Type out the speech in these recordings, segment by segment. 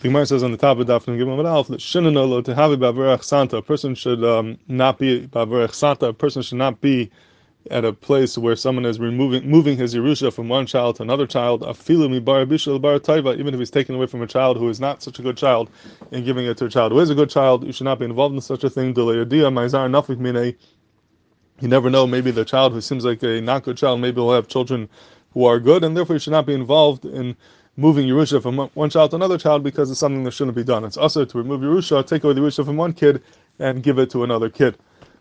The Gemara says on the top of Daf Gimel Alf, "Shinanolo to have bavarech santa." A person should um, not be bavarech santa. A person should not be at a place where someone is removing moving his yerusha from one child to another child. Afilu bar bishul bar. Even if he's taken away from a child who is not such a good child and giving it to a child who is a good child, you should not be involved in such a thing. You never know. Maybe the child who seems like a not good child, maybe will have children who are good, and therefore you should not be involved in moving Yerusha from one child to another child because it's something that shouldn't be done. It's also to remove Yerusha, take away the Yerusha from one kid, and give it to another kid.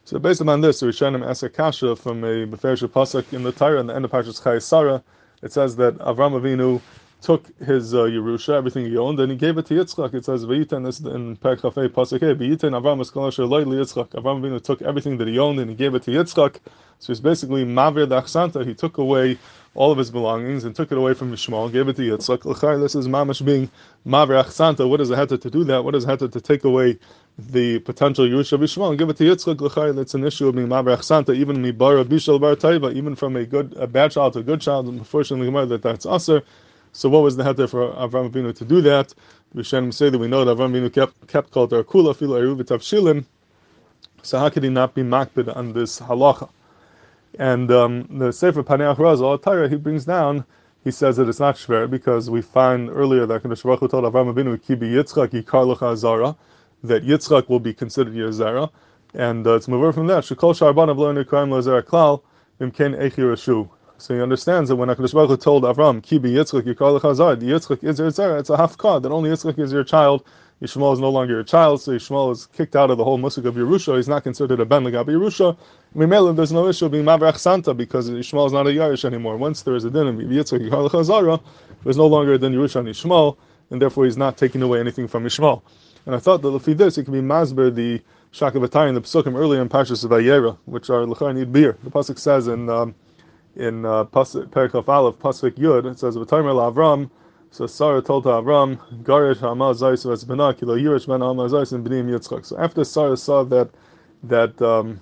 So based on this, the Rishonim ask a kasha from a Beferish Pasuk in the Torah, in the end of Parshas Chayei Sarah, it says that Avram Avinu took his uh, Yerusha, everything he owned, and he gave it to Yitzchak. It says, V'yitan, this in Perek Chafei Pasuk V'yitan Avram Eskalash Eloi Yitzchak. Avram Avinu took everything that he owned and he gave it to Yitzchak. So it's basically Mavir Dachsanta, he took away all of his belongings and took it away from Yishmael, gave it to Yitzchak. L'chai, this is mamash being mavrach santa. What does it have to do that? What does it have to take away the potential Yerusha of Yishmael and give it to Yitzchak? L'chai, that's an issue of being mavrach santa. Even bar taiva, even from a good, a bad child to a good child. Unfortunately, that that's aser. So what was the heter for Avram Avinu to do that? We should say that we know that Avram Avinu kept kept called Kula filo eruv shilin. So how could he not be makbid on this halacha? And um, the Sefer Paneach Razal, Torah, he brings down, he says that it's not shver because we find earlier that Kadosh Baruch Hu told Avram Avinu, "Kibi Yitzchak yikar lecha zara," that Yitzchak will be considered your zara, and uh, it's moved from that. Shekol sharban of lo nekarim lo zara klal imken echi rashu. So he understands that when HaKadosh Baruch Hu told Avram, Kibi Yitzchak yikar lecha zara, Yitzchak is your zara, it's a hafkah, that only Yitzchak is your child, Yishmael is no longer a child, so Yishmael is kicked out of the whole musik of Yerusha. He's not considered a ben legabi Yerusha. Mimela, there's no issue of being mavrach santa because Yishmael is not a Yarish anymore. Once there is a din of there's no longer a din Yerusha on Yishmael, and therefore he's not taking away anything from Yishmael. And I thought that if he this, it could be masber the Shakavatari and the Pesukim earlier in Parshas of Vayera, which are Lechar need beer. The pasuk says in um, in uh, Perikaf Aleph Pasuk Yud, it says V'Taymer Avram. So Sarah told to Avram, Garish Hamal Zayis was Benakilo Yirish Ben Hamal Zayis and Benim Yitzchak. So after Sarah saw that that um,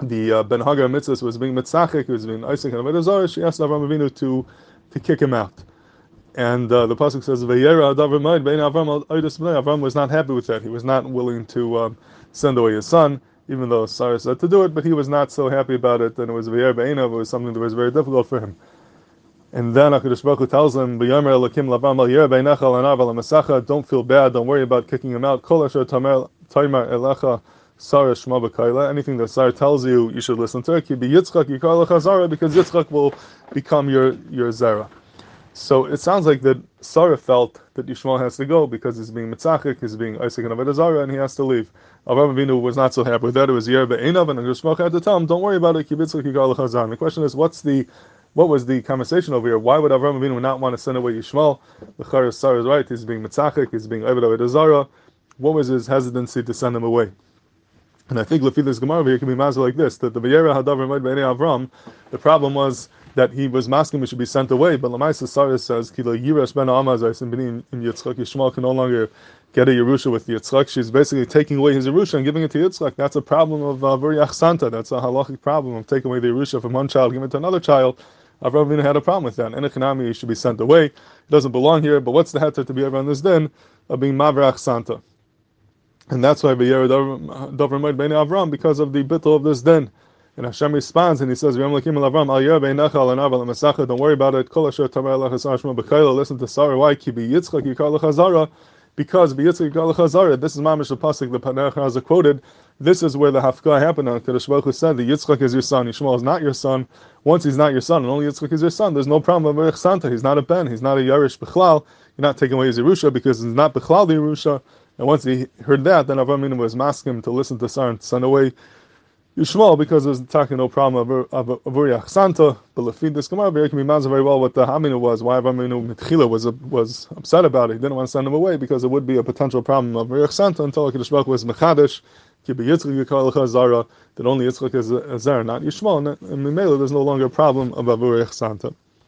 the uh, Ben Hagar mitzvah was being mitzachik, was being Isaac and Avodah she asked Avram Avinu to to kick him out. And uh, the pasuk says, "Vayera Avram Bein Avram Avram was not happy with that. He was not willing to um, send away his son, even though Sarah said to do it. But he was not so happy about it, and it was Vayera Beinav. It was something that was very difficult for him. And then HaKadosh Baruch tells him, al don't feel bad, don't worry about kicking him out. Kol asher. Anything that Sarah tells you, you should listen to. Ki Yitzchak Yikar Lecha Zara, because Yitzchak will become your, your Zara. So it sounds like that Sarah felt that Yishmael has to go because he's being mitzachik, he's being Isaac and Avodah Zara, and he has to leave. Avraham Avinu was not so happy with that. It was Yer Be'enav, and Yishmael had to tell him, don't worry about it, Ki Yitzchak Yikar Lecha Zara. The question is, what's the what was the conversation over here? Why would Avram Avinu not want to send away Yishmael? The Charis Sarah is right. He's being mitzachik. He's being Eved Zara. What was his hesitancy to send him away? And I think Lefi this Gemara here can be mazel like this: that the Vayera Hadavar Moed Bnei Avram, the problem was that he was masking he should be sent away. But Lamaisa Sarah says Kilo Yirash Ben Amazais and in Yitzchak Yishmael can no longer get a Yerusha with Yitzchak. She's basically taking away his Yerusha and giving it to Yitzchak. That's a problem of uh, Santa. That's a halachic problem of taking away the Yerusha from one child, giving it to another child. Avram Avinu had a problem with that. Enechanami, he should be sent away. It doesn't belong here. But what's the heter to be around this din of being mavrach santa? And that's why V'yer Dovrim Bein Avram because of the bittul of this din. And Hashem responds and he says, Don't worry about it. Listen to Sarah. Why? Because this is Mamish the Pasuk, quoted. This is where the Hafkah happened. Kadosh Baruch said, the Yitzchak is your son, Yishmael is not your son. Once he's not your son, and only Yitzchak is your son, there's no problem with Santa. He's not a Ben, he's not a Yarish Bechlal. You're not taking away his Yerusha because he's not Bechlal the Yerusha. And once he heard that, then Avram was asking him to listen to Sarah and send away Yishmael because there's talking no problem of Avuriyach Santa. But Lefid this Gemara can be very well what the Haminu was, why Avraminu Mitchila was was upset about it. He didn't want to send him away because it would be a potential problem of Avuriyach Santa until Hakadosh Baruch was Mechadish. Kibi Yitzchak Yikar Zara that only Yitzchak is a Zara, not Yishmael, and Mimela there's no longer a problem of Avuriyach Santa.